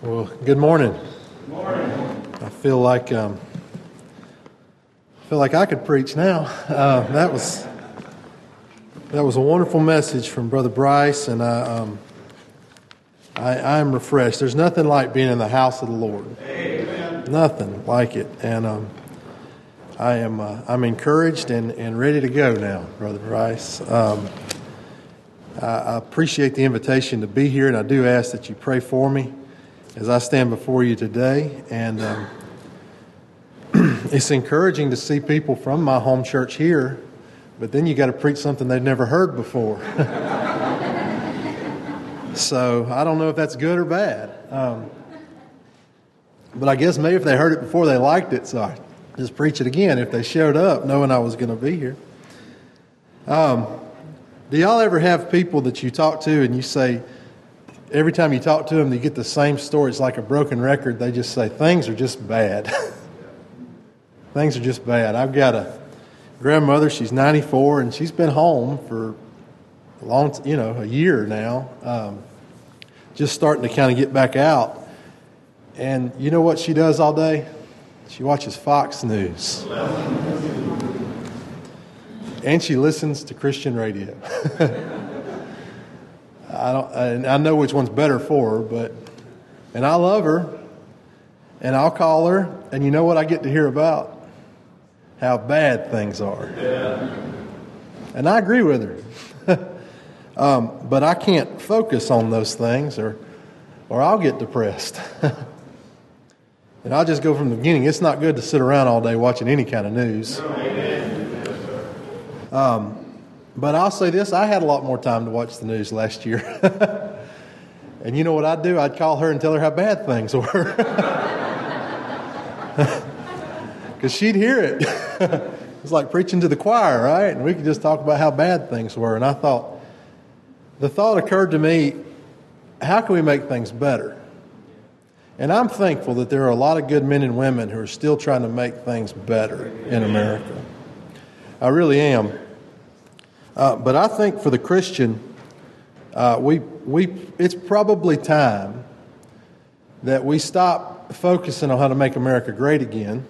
Well, good morning. Good morning. I feel like um, I feel like I could preach now. Uh, that was that was a wonderful message from Brother Bryce, and I, um, I am refreshed. There's nothing like being in the house of the Lord. Amen. Nothing like it, and um, I am uh, I'm encouraged and, and ready to go now, Brother Bryce. Um, I, I appreciate the invitation to be here, and I do ask that you pray for me as I stand before you today. And um, it's encouraging to see people from my home church here, but then you got to preach something they've never heard before. so I don't know if that's good or bad. Um, but I guess maybe if they heard it before, they liked it, so I just preach it again if they showed up knowing I was going to be here. Um, do y'all ever have people that you talk to and you say, every time you talk to them, you get the same story. It's like a broken record. They just say, things are just bad. things are just bad. I've got a grandmother, she's 94, and she's been home for a long, you know, a year now, um, just starting to kind of get back out. And you know what she does all day? She watches Fox News. and she listens to Christian radio. I don't, and I know which one's better for her, but, and I love her, and I'll call her, and you know what I get to hear about? How bad things are. Yeah. And I agree with her. um, but I can't focus on those things, or, or I'll get depressed. and I'll just go from the beginning. It's not good to sit around all day watching any kind of news. Um, but I'll say this I had a lot more time to watch the news last year. and you know what I'd do? I'd call her and tell her how bad things were. Because she'd hear it. it's like preaching to the choir, right? And we could just talk about how bad things were. And I thought, the thought occurred to me how can we make things better? And I'm thankful that there are a lot of good men and women who are still trying to make things better in America. I really am. Uh, but I think for the Christian, uh, we, we, it's probably time that we stop focusing on how to make America great again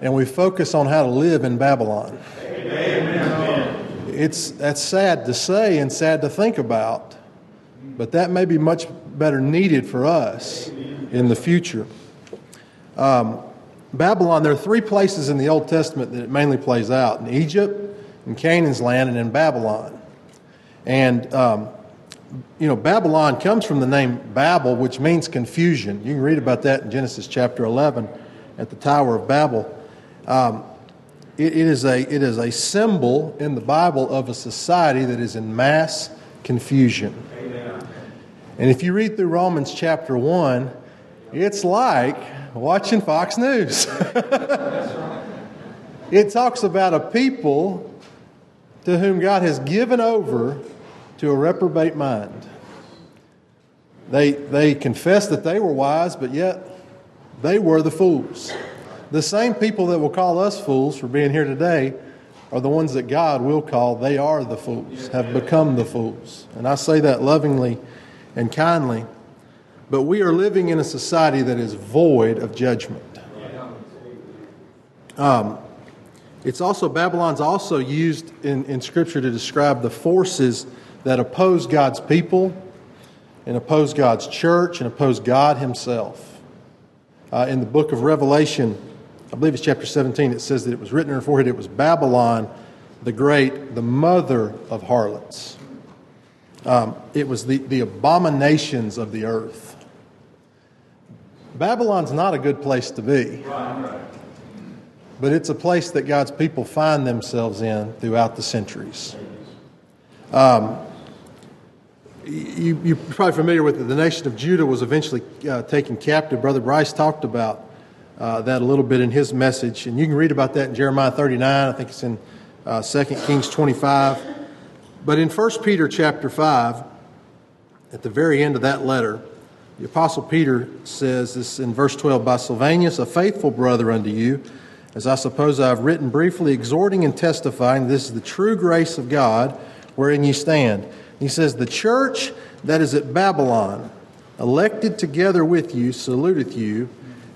and we focus on how to live in Babylon. Amen. It's, that's sad to say and sad to think about, but that may be much better needed for us in the future. Um, Babylon, there are three places in the Old Testament that it mainly plays out in Egypt, in Canaan's land and in Babylon. And, um, you know, Babylon comes from the name Babel, which means confusion. You can read about that in Genesis chapter 11 at the Tower of Babel. Um, it, it, is a, it is a symbol in the Bible of a society that is in mass confusion. Amen. And if you read through Romans chapter 1, it's like watching Fox News. it talks about a people to whom God has given over to a reprobate mind. They, they confessed that they were wise, but yet they were the fools. The same people that will call us fools for being here today are the ones that God will call they are the fools, have become the fools. And I say that lovingly and kindly. But we are living in a society that is void of judgment. Um, it's also, Babylon's also used in, in Scripture to describe the forces that oppose God's people and oppose God's church and oppose God Himself. Uh, in the book of Revelation, I believe it's chapter 17, it says that it was written in her forehead, it was Babylon the Great, the mother of harlots. Um, it was the, the abominations of the earth. Babylon's not a good place to be. Right, right but it's a place that God's people find themselves in throughout the centuries. Um, you, are probably familiar with it. The nation of Judah was eventually uh, taken captive. Brother Bryce talked about uh, that a little bit in his message, and you can read about that in Jeremiah 39. I think it's in uh, 2 Kings 25. But in 1 Peter chapter 5, at the very end of that letter, the Apostle Peter says this in verse 12 By Silvanus, a faithful brother unto you, as I suppose I have written briefly, exhorting and testifying this is the true grace of God wherein you stand. He says, The church that is at Babylon, elected together with you, saluteth you,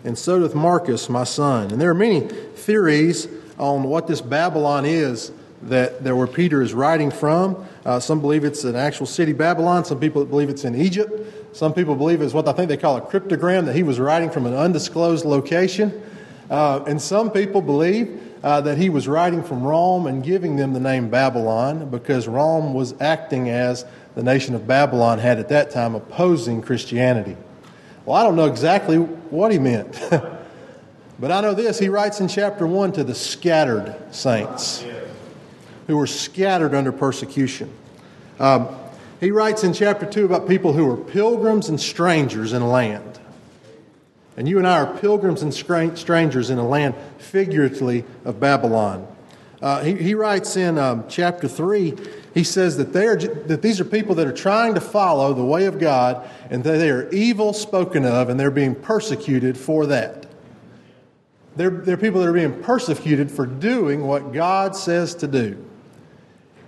and so doth Marcus, my son. And there are many theories on what this Babylon is that, that where Peter is writing from. Uh, some believe it's an actual city, Babylon. Some people believe it's in Egypt. Some people believe it's what I think they call a cryptogram, that he was writing from an undisclosed location. Uh, and some people believe uh, that he was writing from Rome and giving them the name Babylon because Rome was acting as the nation of Babylon had at that time opposing Christianity. Well, I don't know exactly what he meant. but I know this. He writes in chapter 1 to the scattered saints who were scattered under persecution. Um, he writes in chapter 2 about people who were pilgrims and strangers in a land. And you and I are pilgrims and strangers in a land figuratively of Babylon. Uh, he, he, writes in um, chapter 3, he says that, they are, that these are people that are trying to follow the way of God and that they are evil spoken of and they're being persecuted for that. They're, they're people that are being persecuted for doing what God says to do.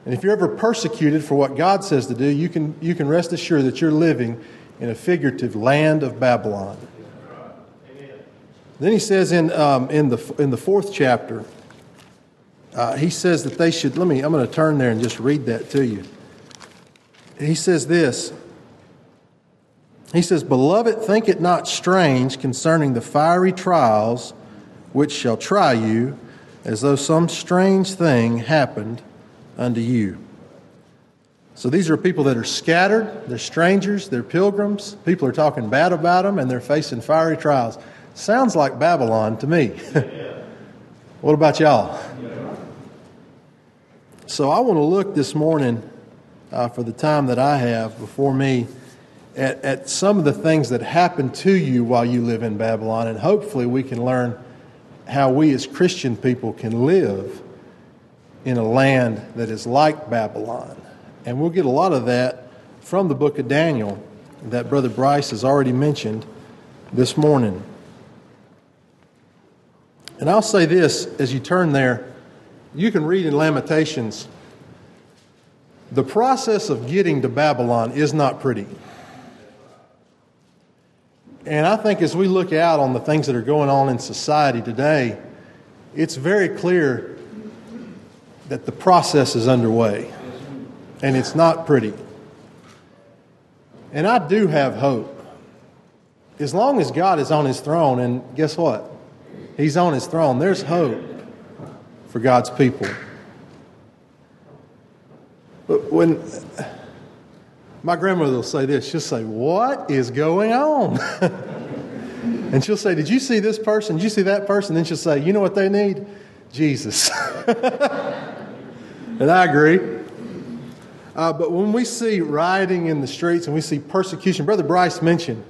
And if you're ever persecuted for what God says to do, you can, you can rest assured that you're living in a figurative land of Babylon. Then he says in, um, in, the, in the fourth chapter, uh, he says that they should. Let me, I'm going to turn there and just read that to you. He says this. He says, Beloved, think it not strange concerning the fiery trials which shall try you, as though some strange thing happened unto you. So these are people that are scattered, they're strangers, they're pilgrims. People are talking bad about them, and they're facing fiery trials. Sounds like Babylon to me. what about y'all? So I want to look this morning, uh, for the time that I have before me, at, at some of the things that happen to you while you live in Babylon, and hopefully we can learn how we as Christian people can live in a land that is like Babylon. And we'll get a lot of that from the book of Daniel that Brother Bryce has already mentioned this morning. And I'll say this as you turn there, you can read in Lamentations the process of getting to Babylon is not pretty. And I think as we look out on the things that are going on in society today, it's very clear that the process is underway. And it's not pretty. And I do have hope. As long as God is on his throne, and guess what? He's on his throne. There's hope for God's people. But when my grandmother will say this, she'll say, What is going on? and she'll say, Did you see this person? Did you see that person? Then she'll say, You know what they need? Jesus. and I agree. Uh, but when we see rioting in the streets and we see persecution, Brother Bryce mentioned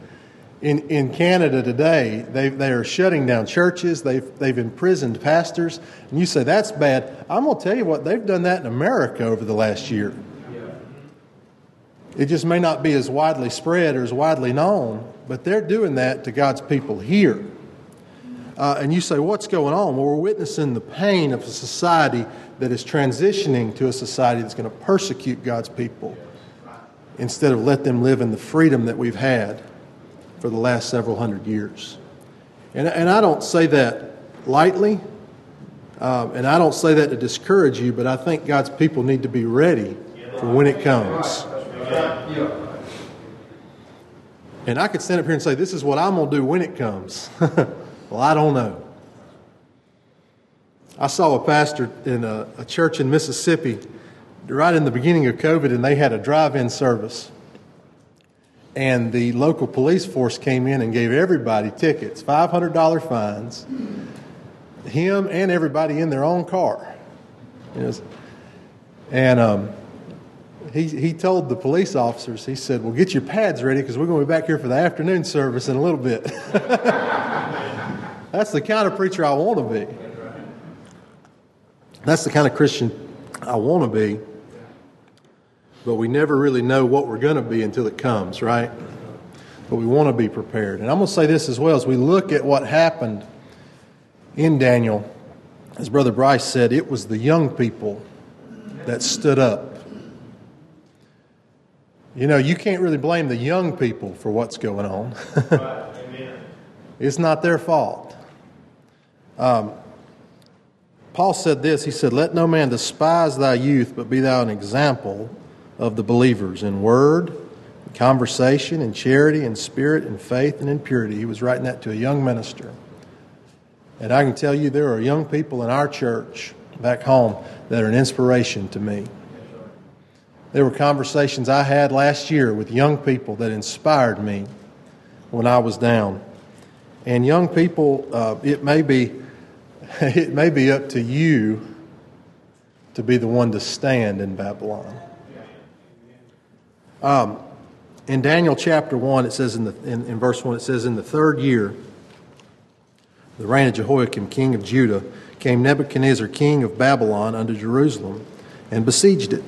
in, in Canada today, they, they are shutting down churches, they've, they've imprisoned pastors, and you say that's bad. I'm going to tell you what, they've done that in America over the last year. It just may not be as widely spread or as widely known, but they're doing that to God's people here. Uh, and you say, what's going on? Well, we're witnessing the pain of a society that is transitioning to a society that's going to persecute God's people instead of let them live in the freedom that we've had for the last several hundred years. And, and I don't say that lightly, um, and I don't say that to discourage you, but I think God's people need to be ready for when it comes. And I could stand up here and say, This is what I'm going to do when it comes. well, I don't know. I saw a pastor in a, a church in Mississippi right in the beginning of COVID, and they had a drive in service and the local police force came in and gave everybody tickets, $500 fines, him and everybody in their own car. And um, he, he told the police officers, he said, Well, get your pads ready because we're going to be back here for the afternoon service in a little bit. That's the kind of preacher I want to be. That's the kind of Christian I want to be but we never really know what we're going to be until it comes, right? But we want to be prepared. And I'm going to say this as well as we look at what happened in Daniel. As Brother Bryce said, it was the young people that stood up. You know, you can't really blame the young people for what's going on. it's not their fault. Um, Paul said this He said, Let no man despise thy youth, but be thou an example of the believers in word, conversation, in charity, in spirit, in faith, and in purity. He was writing that to a young minister. And I can tell you, there are young people in our church back home that are an inspiration to me. There were conversations I had last year with young people that inspired me when I was down. And young people, uh, it may be it may be up to you to be the one to stand in Babylon. Um, in Daniel chapter 1, it says in, the, in, in verse 1, it says, In the third year, the reign of Jehoiakim, king of Judah, came Nebuchadnezzar, king of Babylon, unto Jerusalem and besieged it.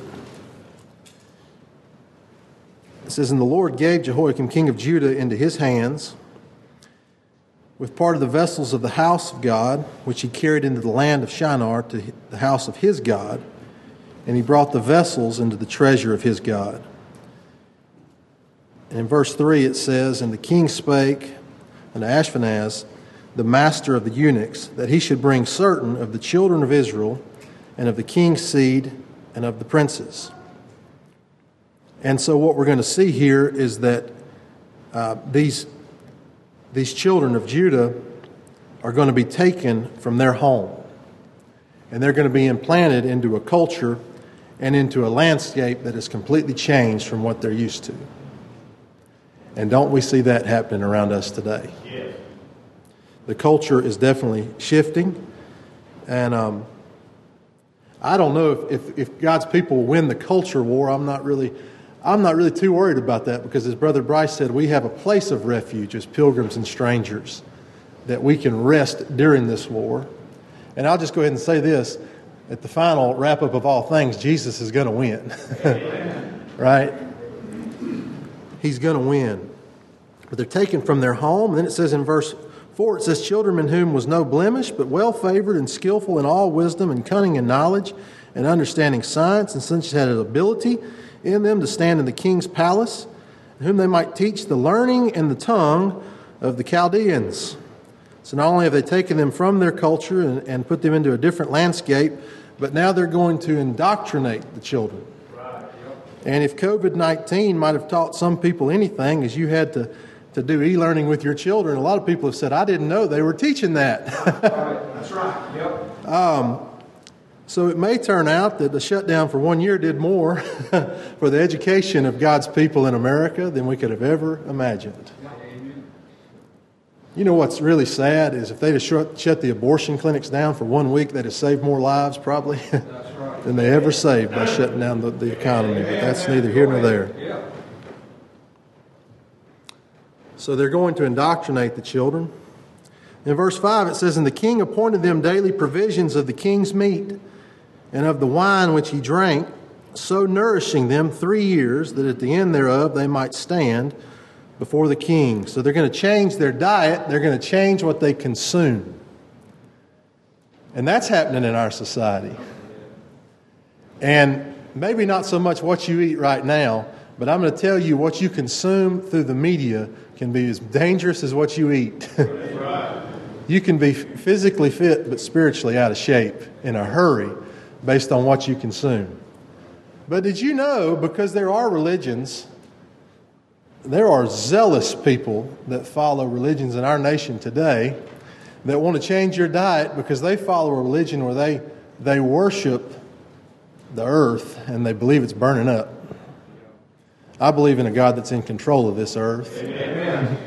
It says, And the Lord gave Jehoiakim, king of Judah, into his hands with part of the vessels of the house of God, which he carried into the land of Shinar to the house of his God, and he brought the vessels into the treasure of his God. And in verse 3 it says, And the king spake unto Ashpenaz, the master of the eunuchs, that he should bring certain of the children of Israel, and of the king's seed, and of the princes. And so, what we're going to see here is that uh, these these children of Judah are going to be taken from their home and they're going to be implanted into a culture and into a landscape that is completely changed from what they're used to. And don't we see that happening around us today? The culture is definitely shifting. And um, I don't know if, if, if God's people win the culture war. I'm not really I'm not really too worried about that because, as Brother Bryce said, we have a place of refuge as pilgrims and strangers that we can rest during this war. And I'll just go ahead and say this at the final wrap up of all things, Jesus is going to win. right? He's going to win. But they're taken from their home. And then it says in verse 4, it says, Children in whom was no blemish, but well favored and skillful in all wisdom and cunning and knowledge and understanding science, and such had ability in them to stand in the king's palace, whom they might teach the learning and the tongue of the Chaldeans. So not only have they taken them from their culture and, and put them into a different landscape, but now they're going to indoctrinate the children. And if COVID 19 might have taught some people anything, as you had to, to do e learning with your children, a lot of people have said, I didn't know they were teaching that. That's right. Yep. Um, so it may turn out that the shutdown for one year did more for the education of God's people in America than we could have ever imagined. You know what's really sad is if they'd have shut, shut the abortion clinics down for one week, they'd have saved more lives probably than they ever saved by shutting down the, the economy. But that's neither here nor there. So they're going to indoctrinate the children. In verse 5, it says, And the king appointed them daily provisions of the king's meat and of the wine which he drank, so nourishing them three years, that at the end thereof they might stand before the king. So they're going to change their diet, they're going to change what they consume. And that's happening in our society. And maybe not so much what you eat right now, but I'm going to tell you what you consume through the media can be as dangerous as what you eat. you can be physically fit but spiritually out of shape in a hurry based on what you consume. But did you know, because there are religions, there are zealous people that follow religions in our nation today that want to change your diet because they follow a religion where they, they worship the earth and they believe it's burning up. I believe in a God that's in control of this earth. Amen.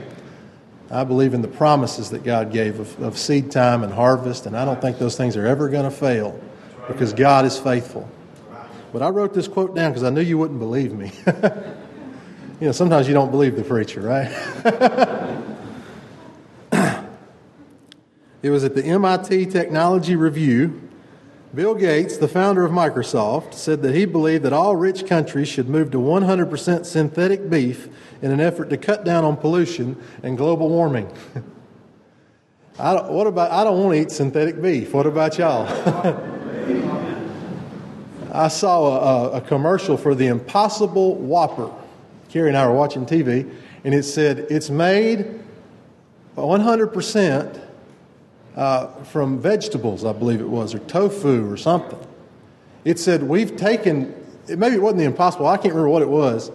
I believe in the promises that God gave of, of seed time and harvest, and I don't think those things are ever going to fail because God is faithful. But I wrote this quote down because I knew you wouldn't believe me. you know, sometimes you don't believe the preacher, right? it was at the MIT Technology Review. Bill Gates, the founder of Microsoft, said that he believed that all rich countries should move to 100% synthetic beef in an effort to cut down on pollution and global warming. I don't, what about, I don't want to eat synthetic beef. What about y'all? I saw a, a, commercial for the Impossible Whopper. Carrie and I were watching TV, and it said it's made 100% uh, from vegetables, I believe it was, or tofu or something. It said we've taken, maybe it wasn't the impossible, I can't remember what it was,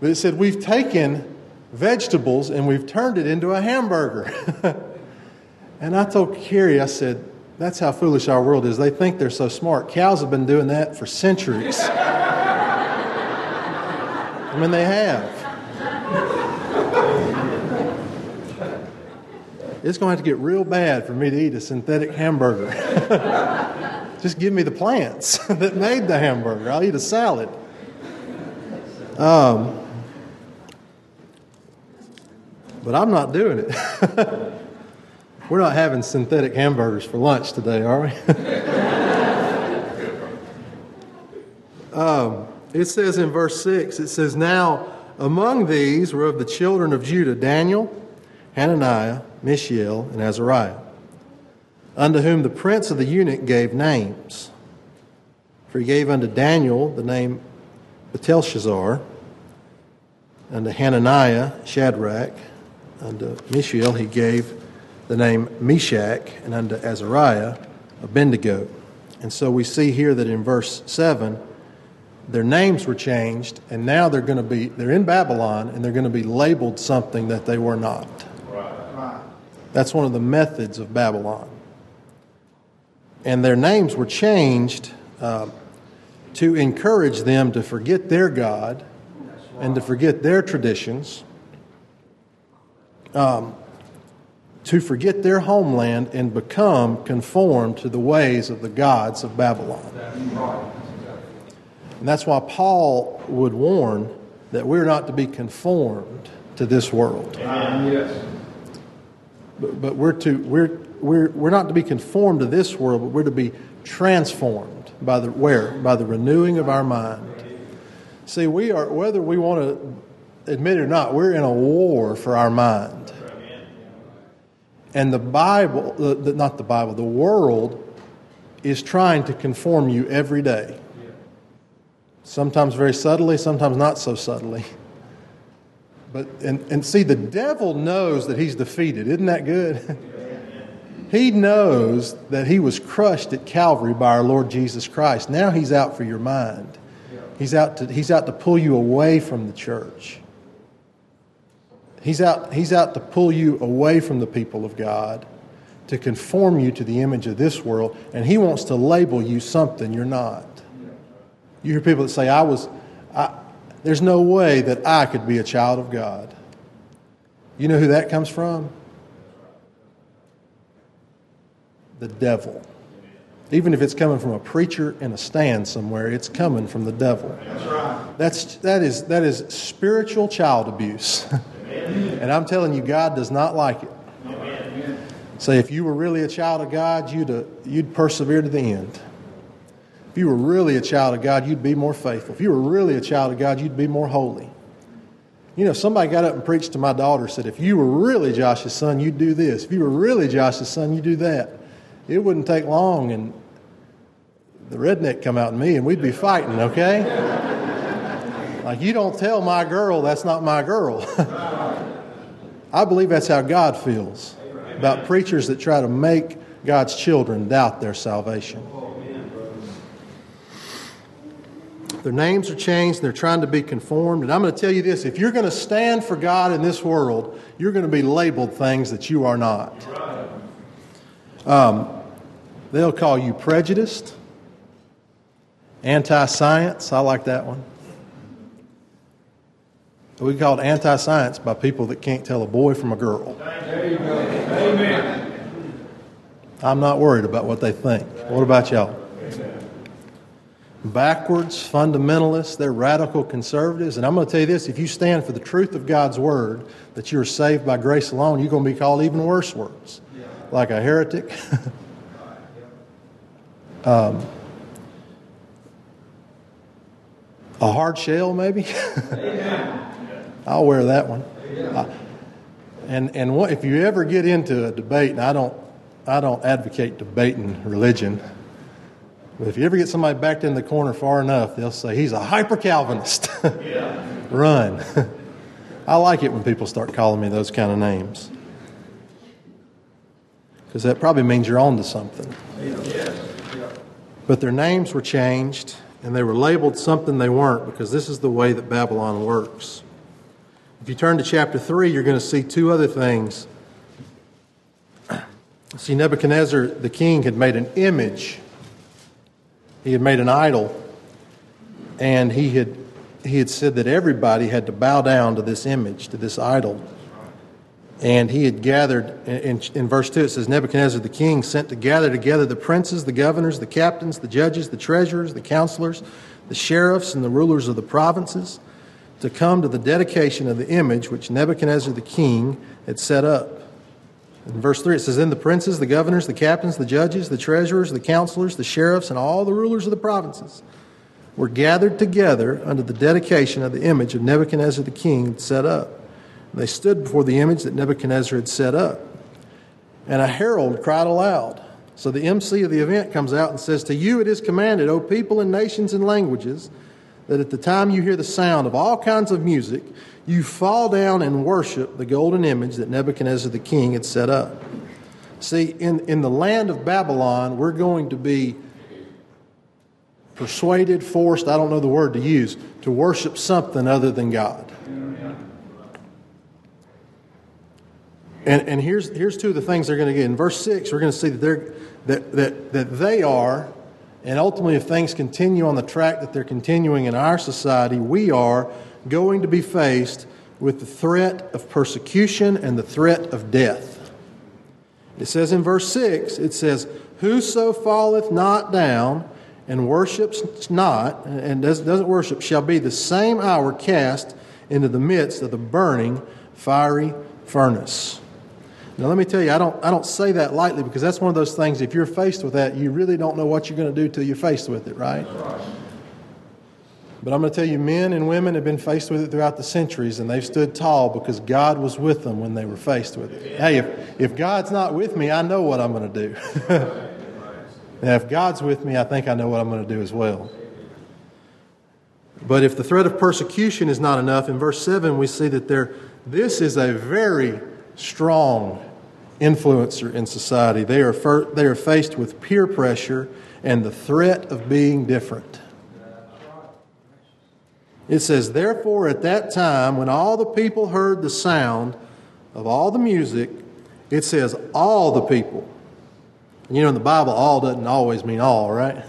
but it said we've taken vegetables and we've turned it into a hamburger. and I told Carrie, I said, that's how foolish our world is. They think they're so smart. Cows have been doing that for centuries. I mean, they have. It's going to have to get real bad for me to eat a synthetic hamburger. Just give me the plants that made the hamburger. I'll eat a salad. Um, but I'm not doing it. We're not having synthetic hamburgers for lunch today, are we? um, it says in verse 6, it says, Now among these were of the children of Judah Daniel, Hananiah, Mishael, and Azariah, unto whom the prince of the eunuch gave names. For he gave unto Daniel the name Belteshazzar, unto Hananiah Shadrach, unto Mishael he gave the name Meshach, and unto Azariah Abednego. And so we see here that in verse 7, their names were changed, and now they're going to be, they're in Babylon, and they're going to be labeled something that they were not. That's one of the methods of Babylon. And their names were changed uh, to encourage them to forget their God and to forget their traditions, um, to forget their homeland and become conformed to the ways of the gods of Babylon. And that's why Paul would warn that we're not to be conformed to this world. Yes. But, but we're, to, we're, we're, we're not to be conformed to this world, but we're to be transformed by the where? By the renewing of our mind. See, we are, whether we want to admit it or not, we're in a war for our mind. And the Bible, the, not the Bible, the world is trying to conform you every day. Sometimes very subtly, sometimes not so subtly. But and, and see, the devil knows that he's defeated. Isn't that good? he knows that he was crushed at Calvary by our Lord Jesus Christ. Now he's out for your mind. He's out to, he's out to pull you away from the church. He's out, he's out to pull you away from the people of God, to conform you to the image of this world, and he wants to label you something you're not. You hear people that say, I was, I, there's no way that I could be a child of God. You know who that comes from? The devil. Even if it's coming from a preacher in a stand somewhere, it's coming from the devil. That's right. That's, that, is, that is spiritual child abuse. and I'm telling you, God does not like it. Say, if you were really a child of God, you'd, uh, you'd persevere to the end. If you were really a child of God, you'd be more faithful. If you were really a child of God, you'd be more holy. You know, somebody got up and preached to my daughter, said, if you were really Josh's son, you'd do this. If you were really Josh's son, you'd do that. It wouldn't take long, and the redneck come out in me, and we'd be fighting, okay? like, you don't tell my girl that's not my girl. I believe that's how God feels about preachers that try to make God's children doubt their salvation. Their names are changed. And they're trying to be conformed. And I'm going to tell you this if you're going to stand for God in this world, you're going to be labeled things that you are not. Um, they'll call you prejudiced, anti science. I like that one. We called anti science by people that can't tell a boy from a girl. Amen. I'm not worried about what they think. What about y'all? Backwards, fundamentalists, they're radical conservatives. And I'm going to tell you this if you stand for the truth of God's word, that you're saved by grace alone, you're going to be called even worse words, like a heretic. um, a hard shell, maybe. I'll wear that one. Uh, and and what, if you ever get into a debate, and I don't, I don't advocate debating religion. But if you ever get somebody backed in the corner far enough, they'll say he's a hyper Calvinist. run. I like it when people start calling me those kind of names. Because that probably means you're on to something. But their names were changed and they were labeled something they weren't because this is the way that Babylon works. If you turn to chapter 3, you're going to see two other things. See, Nebuchadnezzar, the king, had made an image, he had made an idol, and he had, he had said that everybody had to bow down to this image, to this idol. And he had gathered, in, in, verse 2, it says, Nebuchadnezzar the king sent to gather together the princes, the governors, the captains, the judges, the treasurers, the counselors, the sheriffs, and the rulers of the provinces to come to the dedication of the image which Nebuchadnezzar the king had set up. In verse 3, it says, Then the princes, the governors, the captains, the judges, the treasurers, the counselors, the sheriffs, and all the rulers of the provinces were gathered together under the dedication of the image of Nebuchadnezzar the king set up. And They stood before the image that Nebuchadnezzar had set up. And a herald cried aloud. So the MC of the event comes out and says, To you it is commanded, O people and nations and languages, that at the time you hear the sound of all kinds of music, you fall down and worship the golden image that Nebuchadnezzar the king had set up. See, in, in the land of Babylon, we're going to be persuaded, forced, I don't know the word to use, to worship something other than God. And, and here's, here's two of the things they're going to get. In verse 6, we're going to see that, they're, that, that, that they are, and ultimately, if things continue on the track that they're continuing in our society, we are going to be faced with the threat of persecution and the threat of death. It says in verse 6, it says, Whoso falleth not down and worships not, and doesn't worship, shall be the same hour cast into the midst of the burning fiery furnace. Now, let me tell you, I don't, I don't say that lightly because that's one of those things, if you're faced with that, you really don't know what you're going to do till you're faced with it, right? But I'm going to tell you, men and women have been faced with it throughout the centuries, and they've stood tall because God was with them when they were faced with it. Hey, if, if God's not with me, I know what I'm going to do. now, if God's with me, I think I know what I'm going to do as well. But if the threat of persecution is not enough, in verse 7, we see that there, this is a very strong influencer in society. They are, they are faced with peer pressure and the threat of being different. It says, Therefore, at that time, when all the people heard the sound of all the music, it says, All the people. And you know, in the Bible, all doesn't always mean all, right?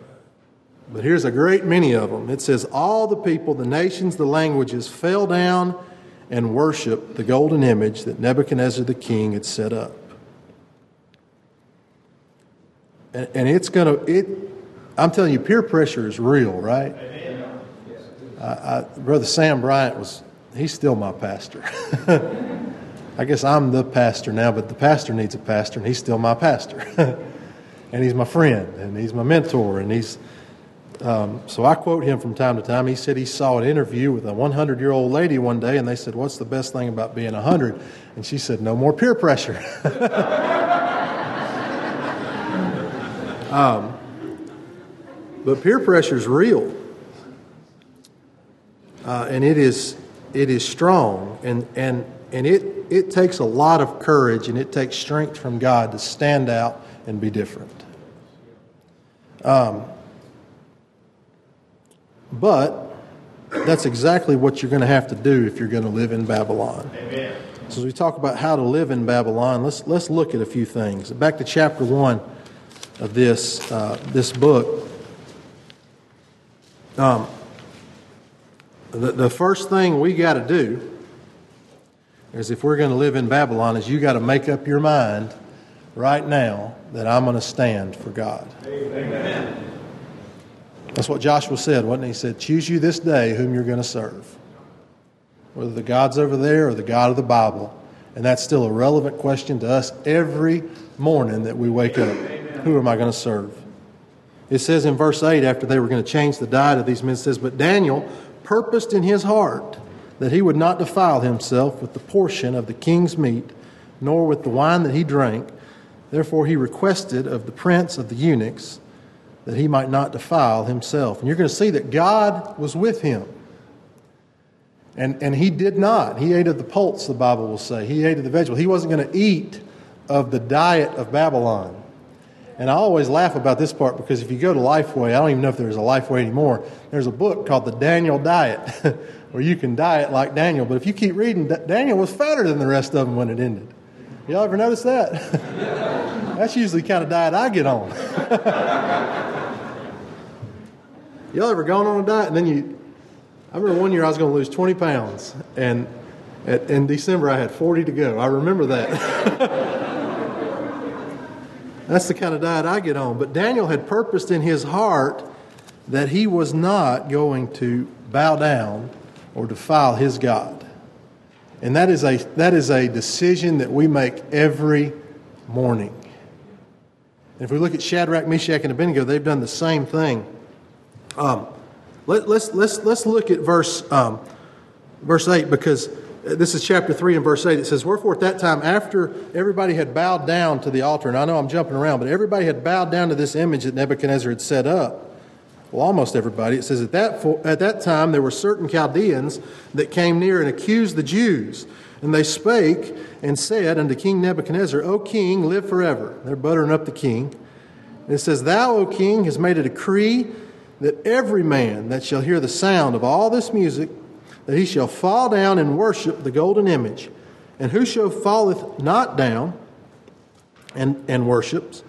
but here's a great many of them. It says, All the people, the nations, the languages fell down and worshiped the golden image that Nebuchadnezzar the king had set up. And, and it's going to, it, I'm telling you, peer pressure is real, right? I, Brother Sam Bryant was, he's still my pastor. I guess I'm the pastor now, but the pastor needs a pastor, and he's still my pastor. and he's my friend, and he's my mentor, and he's, um, so I quote him from time to time. He said he saw an interview with a 100 year old lady one day, and they said, What's the best thing about being 100? And she said, No more peer pressure. um, but peer pressure is real, uh, and it is, it is strong, and, and, and it, it takes a lot of courage and it takes strength from God to stand out and be different. Um, but that's exactly what you're going to have to do if you're going to live in Babylon. Amen. So as we talk about how to live in Babylon, let's let's look at a few things. Back to chapter one of this uh, this book. Um, the, the first thing we got to do is if we're going to live in Babylon is you got to make up your mind right now that I'm going to stand for God. Amen. That's what Joshua said, wasn't he? He said, Choose you this day whom you're going to serve. Whether the God's over there or the God of the Bible. And that's still a relevant question to us every morning that we wake up. Who am I going to serve? It says in verse 8, after they were going to change the diet of these men, it says, But Daniel purposed in his heart that he would not defile himself with the portion of the king's meat, nor with the wine that he drank. Therefore he requested of the prince of the eunuchs that he might not defile himself. And you're going to see that God was with him. And, and he did not. He ate of the pulse, the Bible will say. He ate of the vegetable. He wasn't going to eat of the diet of Babylon. And I always laugh about this part because if you go to Lifeway, I don't even know if there's a Lifeway anymore. There's a book called The Daniel Diet where you can diet like Daniel. But if you keep reading, Daniel was fatter than the rest of them when it ended. Y'all ever notice that? That's usually the kind of diet I get on. Y'all ever gone on a diet and then you. I remember one year I was going to lose 20 pounds, and at, in December I had 40 to go. I remember that. That's the kind of diet I get on. But Daniel had purposed in his heart that he was not going to bow down or defile his God. And that is a, that is a decision that we make every morning. And if we look at Shadrach, Meshach, and Abednego, they've done the same thing. Um, let, us let's, let's, let's look at verse, um, verse 8 because this is chapter 3 and verse 8. It says, Wherefore at that time, after everybody had bowed down to the altar, and I know I'm jumping around, but everybody had bowed down to this image that Nebuchadnezzar had set up. Well, almost everybody. It says, At that, at that time, there were certain Chaldeans that came near and accused the Jews. And they spake and said unto King Nebuchadnezzar, O king, live forever. They're buttering up the king. And it says, Thou, O king, hast made a decree that every man that shall hear the sound of all this music that he shall fall down and worship the golden image. And whoso falleth not down and, and worships,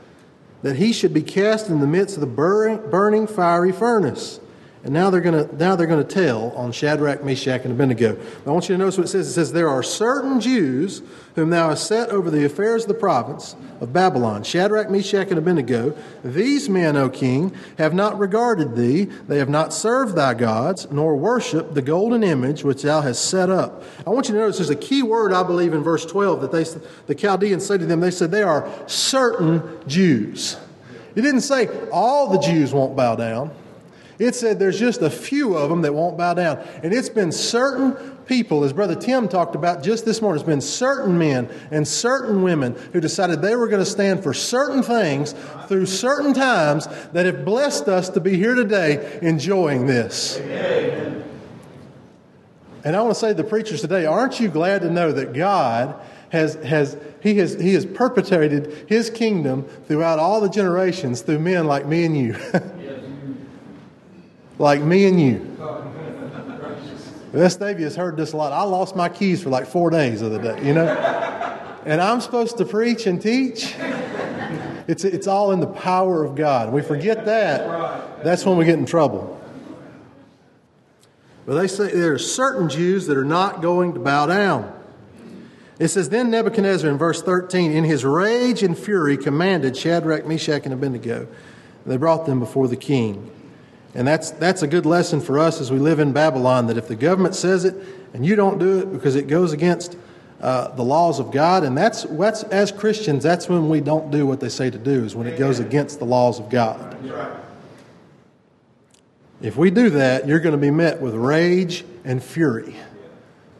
that he should be cast in the midst of the burning, burning fiery furnace. And now they're going to now they're going to tell on Shadrach, Meshach, and Abednego. I want you to notice what it says. It says there are certain Jews whom thou hast set over the affairs of the province of Babylon. Shadrach, Meshach, and Abednego. These men, O king, have not regarded thee. They have not served thy gods, nor worshipped the golden image which thou hast set up. I want you to notice there's a key word I believe in verse 12 that they the Chaldeans say to them. They said they are certain Jews. It didn't say all the Jews won't bow down. It said there's just a few of them that won't bow down. And it's been certain people, as Brother Tim talked about just this morning, it's been certain men and certain women who decided they were going to stand for certain things through certain times that have blessed us to be here today enjoying this. Amen. And I want to say to the preachers today, aren't you glad to know that God has, has, he has, he has perpetrated his kingdom throughout all the generations through men like me and you? like me and you. Vestavia has heard this a lot. I lost my keys for like four days of the day, you know? And I'm supposed to preach and teach. It's, it's all in the power of God. We forget that, that's when we get in trouble. But they say there are certain Jews that are not going to bow down. It says, Then Nebuchadnezzar in verse 13, in his rage and fury, commanded Shadrach, Meshach, and Abednego. They brought them before the king. And that's, that's a good lesson for us as we live in Babylon that if the government says it and you don't do it because it goes against uh, the laws of God, and that's, that's, as Christians, that's when we don't do what they say to do, is when it goes against the laws of God. If we do that, you're going to be met with rage and fury.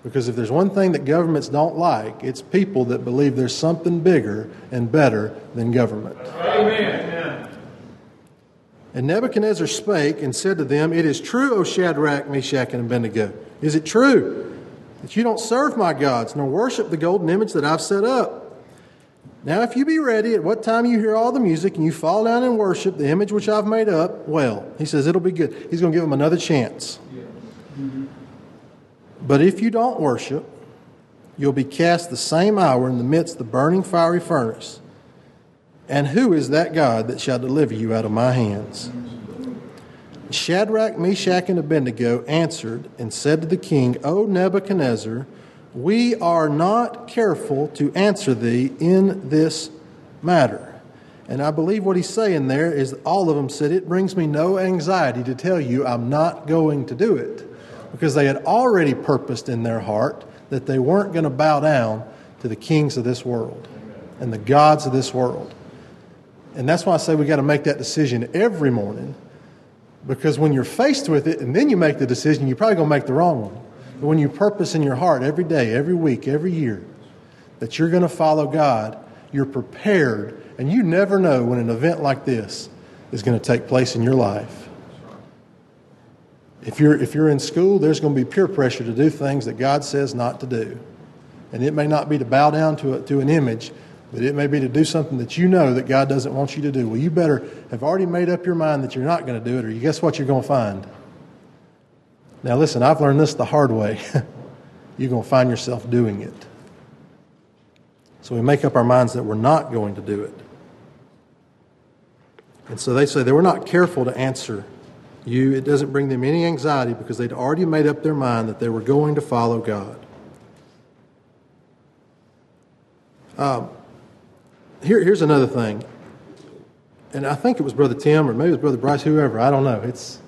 Because if there's one thing that governments don't like, it's people that believe there's something bigger and better than government. Amen. And Nebuchadnezzar spake and said to them, It is true, O Shadrach, Meshach, and Abednego. Is it true that you don't serve my gods, nor worship the golden image that I've set up? Now, if you be ready at what time you hear all the music and you fall down and worship the image which I've made up, well, he says it'll be good. He's going to give them another chance. But if you don't worship, you'll be cast the same hour in the midst of the burning fiery furnace. And who is that God that shall deliver you out of my hands? Shadrach, Meshach, and Abednego answered and said to the king, O Nebuchadnezzar, we are not careful to answer thee in this matter. And I believe what he's saying there is all of them said, It brings me no anxiety to tell you I'm not going to do it. Because they had already purposed in their heart that they weren't going to bow down to the kings of this world and the gods of this world. And that's why I say we got to make that decision every morning because when you're faced with it and then you make the decision, you're probably going to make the wrong one. But when you purpose in your heart every day, every week, every year that you're going to follow God, you're prepared, and you never know when an event like this is going to take place in your life. If you're, if you're in school, there's going to be peer pressure to do things that God says not to do. And it may not be to bow down to, a, to an image, but it may be to do something that you know that God doesn't want you to do. Well, you better have already made up your mind that you're not going to do it, or you guess what you're going to find? Now, listen, I've learned this the hard way. you're going to find yourself doing it. So we make up our minds that we're not going to do it. And so they say they were not careful to answer you. It doesn't bring them any anxiety because they'd already made up their mind that they were going to follow God. Um, here, here's another thing. And I think it was Brother Tim or maybe it was Brother Bryce, whoever. I don't know. It's,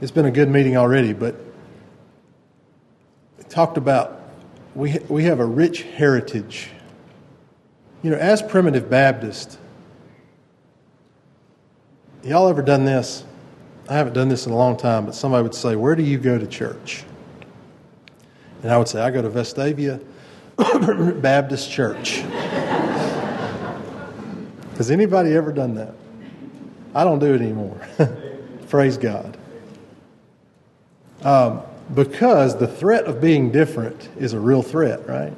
it's been a good meeting already, but talked about we, we have a rich heritage. You know, as primitive Baptists, y'all ever done this? I haven't done this in a long time, but somebody would say, Where do you go to church? And I would say, I go to Vestavia Baptist Church. Has anybody ever done that? I don't do it anymore. Praise God. Um, because the threat of being different is a real threat, right?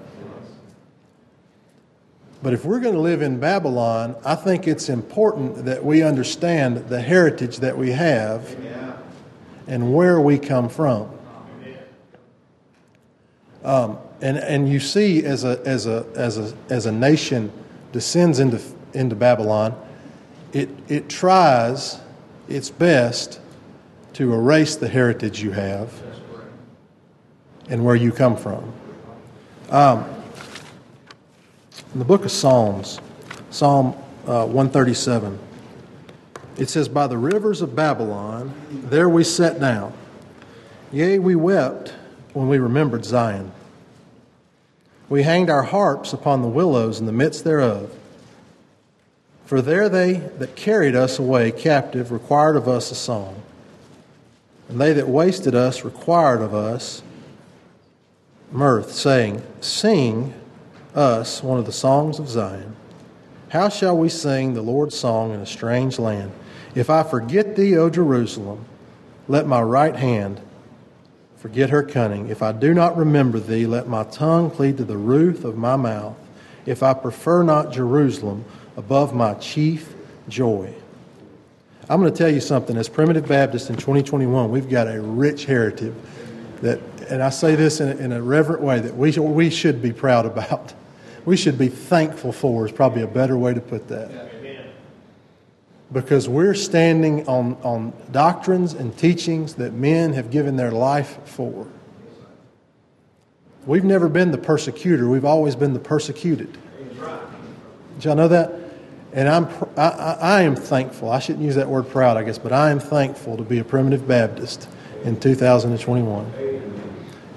But if we're going to live in Babylon, I think it's important that we understand the heritage that we have and where we come from. Um, and, and you see, as a, as, a, as, a, as a nation descends into, into Babylon, it, it tries its best to erase the heritage you have and where you come from. Um, in the book of Psalms, Psalm uh, 137, it says, By the rivers of Babylon, there we sat down. Yea, we wept when we remembered Zion. We hanged our harps upon the willows in the midst thereof. For there they that carried us away captive required of us a song. And they that wasted us required of us mirth, saying, Sing us one of the songs of Zion. How shall we sing the Lord's song in a strange land? If I forget thee, O Jerusalem, let my right hand forget her cunning. If I do not remember thee, let my tongue cleave to the roof of my mouth. If I prefer not Jerusalem above my chief joy. I'm going to tell you something. As Primitive Baptists in 2021, we've got a rich heritage that, and I say this in a, in a reverent way, that we, we should be proud about. We should be thankful for, is probably a better way to put that because we're standing on, on doctrines and teachings that men have given their life for. We've never been the persecutor, we've always been the persecuted. Did y'all know that? And I'm, I, I am thankful. I shouldn't use that word proud, I guess, but I am thankful to be a primitive Baptist in 2021.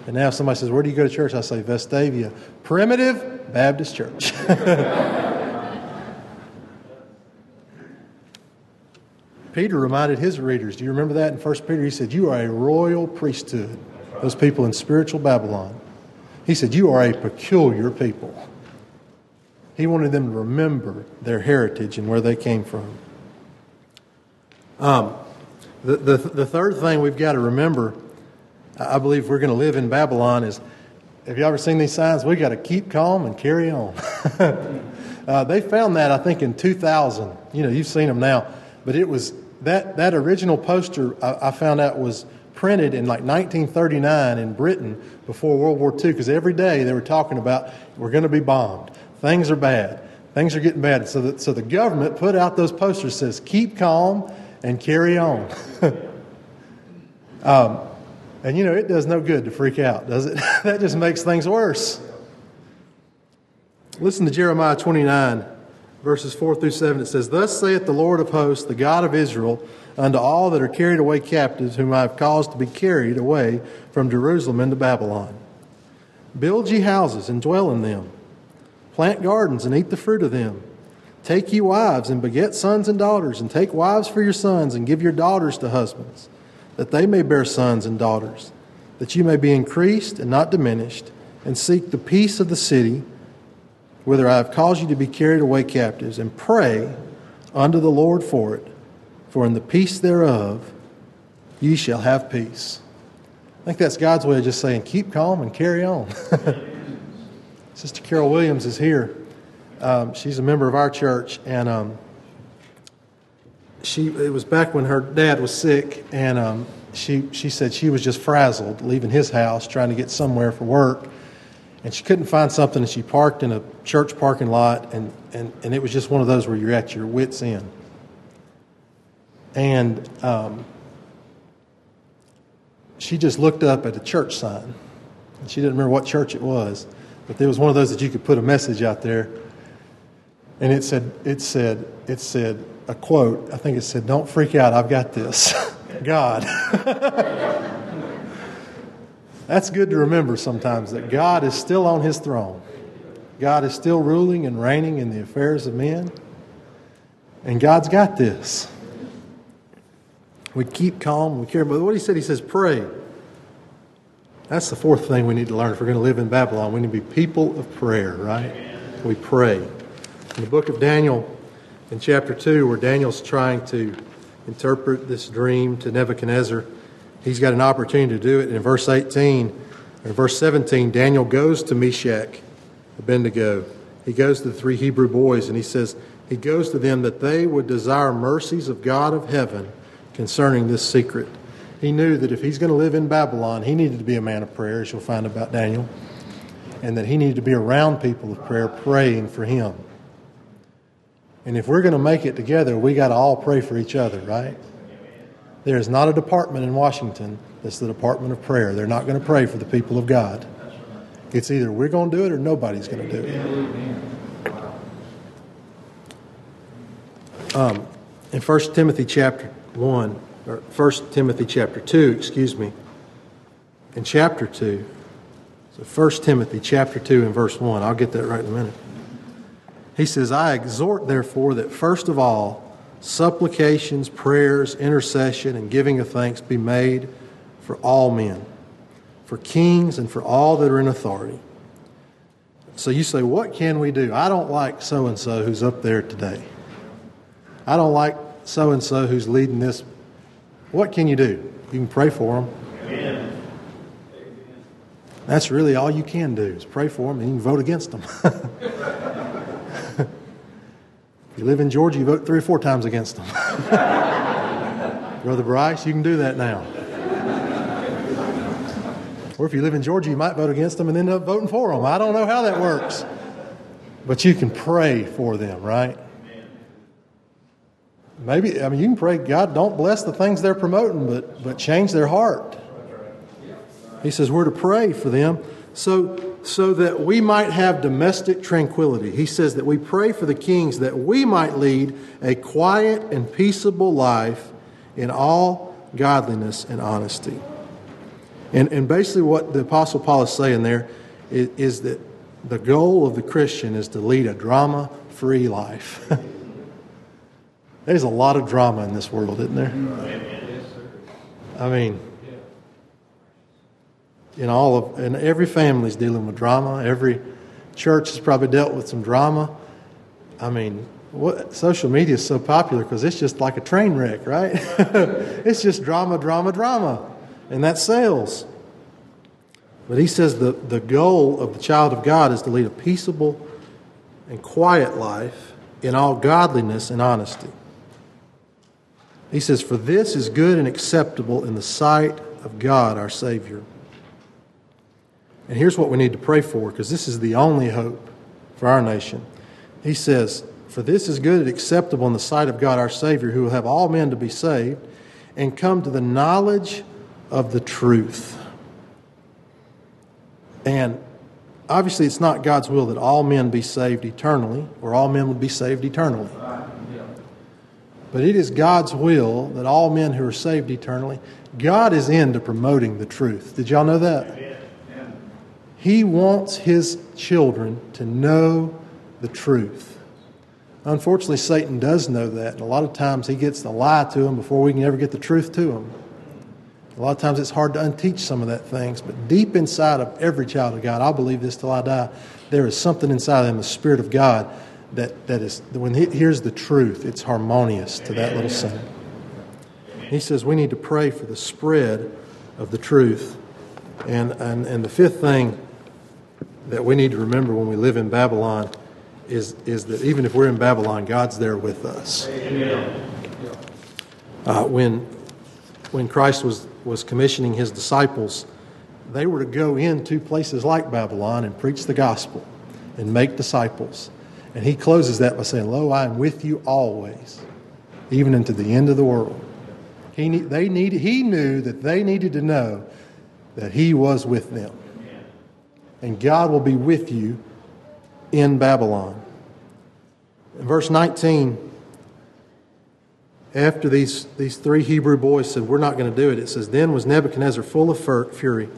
And now if somebody says, Where do you go to church? I say, Vestavia, Primitive Baptist Church. Peter reminded his readers, do you remember that in 1 Peter? He said, You are a royal priesthood, those people in spiritual Babylon. He said, You are a peculiar people. He wanted them to remember their heritage and where they came from. Um, the, the, the third thing we've got to remember, I believe we're going to live in Babylon, is have you ever seen these signs? we got to keep calm and carry on. uh, they found that, I think, in 2000. You know, you've seen them now but it was that, that original poster I, I found out was printed in like 1939 in Britain before World War II because every day they were talking about we're going to be bombed. Things are bad. Things are getting bad. So, that, so the government put out those posters says keep calm and carry on. um, and you know it does no good to freak out, does it? that just makes things worse. Listen to Jeremiah 29 verses 4 through 7, it says, Thus saith the Lord of hosts, the God of Israel, unto all that are carried away captives, whom I have caused to be carried away from Jerusalem into Babylon. Build ye houses and dwell in them. Plant gardens and eat the fruit of them. Take ye wives and beget sons and daughters, and take wives for your sons, and give your daughters to husbands, that they may bear sons and daughters, that you may be increased and not diminished, and seek the peace of the city whither I have caused you to be carried away captives, and pray unto the Lord for it, for in the peace thereof ye shall have peace. I think that's God's way of just saying, keep calm and carry on. Sister Carol Williams is here. Um, she's a member of our church, and um, she it was back when her dad was sick, and um, she she said she was just frazzled leaving his house, trying to get somewhere for work, and she couldn't find something, and she parked in a church parking lot, and and and it was just one of those where you're at your wits end, and um, she just looked up at a church sign. And she didn't remember what church it was, but there was one of those that you could put a message out there. And it said, it said, it said a quote. I think it said, "Don't freak out. I've got this." God. That's good to remember sometimes that God is still on His throne. God is still ruling and reigning in the affairs of men. And God's got this. We keep calm, we care. But what he said, he says, pray. That's the fourth thing we need to learn if we're going to live in Babylon. We need to be people of prayer, right? We pray. In the book of Daniel, in chapter 2, where Daniel's trying to interpret this dream to Nebuchadnezzar, he's got an opportunity to do it. In verse 18, in verse 17, Daniel goes to Meshach, Abednego. He goes to the three Hebrew boys, and he says, He goes to them that they would desire mercies of God of heaven concerning this secret. He knew that if he's going to live in Babylon, he needed to be a man of prayer, as you'll find about Daniel, and that he needed to be around people of prayer, praying for him. And if we're going to make it together, we got to all pray for each other, right? There is not a department in Washington that's the department of prayer. They're not going to pray for the people of God. It's either we're going to do it or nobody's going to do it. Um, in 1 Timothy chapter 1, or 1 Timothy chapter 2, excuse me, in chapter 2, so 1 Timothy chapter 2 and verse 1, I'll get that right in a minute. He says, I exhort, therefore, that first of all, supplications, prayers, intercession, and giving of thanks be made for all men, for kings, and for all that are in authority. So you say, What can we do? I don't like so and so who's up there today. I don't like so and so who's leading this. What can you do? You can pray for them. Amen. That's really all you can do is pray for them and you can vote against them. if you live in Georgia, you vote three or four times against them. Brother Bryce, you can do that now. Or if you live in Georgia, you might vote against them and end up voting for them. I don't know how that works. But you can pray for them, right? Maybe, I mean, you can pray, God, don't bless the things they're promoting, but, but change their heart. He says we're to pray for them so, so that we might have domestic tranquility. He says that we pray for the kings that we might lead a quiet and peaceable life in all godliness and honesty. And, and basically, what the Apostle Paul is saying there is, is that the goal of the Christian is to lead a drama free life. There's a lot of drama in this world, isn't there? I mean, in all of, and every family's dealing with drama. Every church has probably dealt with some drama. I mean, what social media is so popular because it's just like a train wreck, right? it's just drama, drama, drama, and that sells. But he says the, the goal of the child of God is to lead a peaceable and quiet life in all godliness and honesty. He says, For this is good and acceptable in the sight of God our Savior. And here's what we need to pray for, because this is the only hope for our nation. He says, For this is good and acceptable in the sight of God our Savior, who will have all men to be saved and come to the knowledge of the truth. And obviously, it's not God's will that all men be saved eternally, or all men would be saved eternally. But it is God's will that all men who are saved eternally, God is into promoting the truth. Did y'all know that? He wants his children to know the truth. Unfortunately, Satan does know that, and a lot of times he gets the lie to them before we can ever get the truth to them. A lot of times it's hard to unteach some of that things, but deep inside of every child of God, I believe this till I die, there is something inside of them, the Spirit of God, that, that is, when he hears the truth, it's harmonious to that little son. He says we need to pray for the spread of the truth. And, and, and the fifth thing that we need to remember when we live in Babylon is, is that even if we're in Babylon, God's there with us. Uh, when, when Christ was, was commissioning his disciples, they were to go into places like Babylon and preach the gospel and make disciples. And he closes that by saying, Lo, I am with you always, even into the end of the world. He, they need, he knew that they needed to know that he was with them. And God will be with you in Babylon. In verse 19, after these, these three Hebrew boys said, We're not going to do it, it says, Then was Nebuchadnezzar full of fury,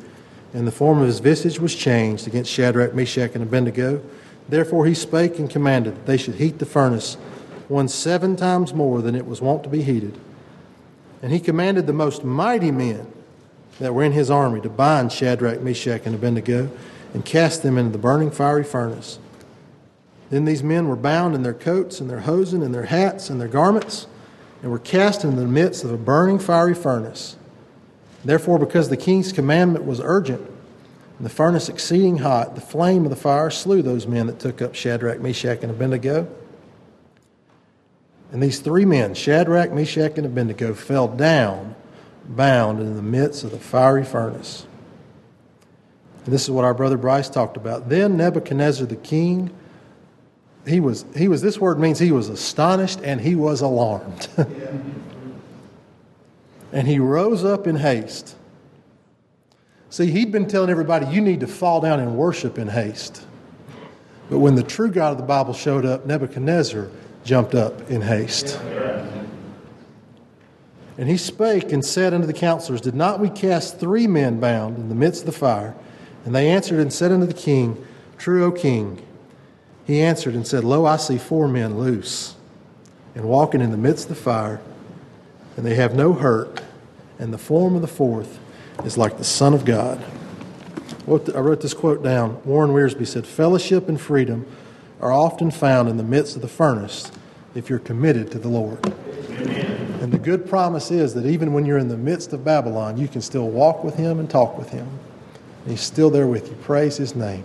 and the form of his visage was changed against Shadrach, Meshach, and Abednego. Therefore he spake and commanded that they should heat the furnace one seven times more than it was wont to be heated. And he commanded the most mighty men that were in his army to bind Shadrach, Meshach, and Abednego and cast them into the burning fiery furnace. Then these men were bound in their coats and their hosen and their hats and their garments and were cast into the midst of a burning fiery furnace. Therefore, because the king's commandment was urgent, the furnace exceeding hot, the flame of the fire slew those men that took up Shadrach, Meshach, and Abednego. And these three men, Shadrach, Meshach, and Abednego, fell down, bound in the midst of the fiery furnace. And this is what our brother Bryce talked about. Then Nebuchadnezzar the king, he was, he was this word means he was astonished and he was alarmed. and he rose up in haste. See, he'd been telling everybody, you need to fall down and worship in haste. But when the true God of the Bible showed up, Nebuchadnezzar jumped up in haste. And he spake and said unto the counselors, Did not we cast three men bound in the midst of the fire? And they answered and said unto the king, True, O king. He answered and said, Lo, I see four men loose and walking in the midst of the fire, and they have no hurt, and the form of the fourth is like the Son of God. I wrote this quote down. Warren Wiersbe said, Fellowship and freedom are often found in the midst of the furnace if you're committed to the Lord. Amen. And the good promise is that even when you're in the midst of Babylon, you can still walk with Him and talk with Him. He's still there with you. Praise His name.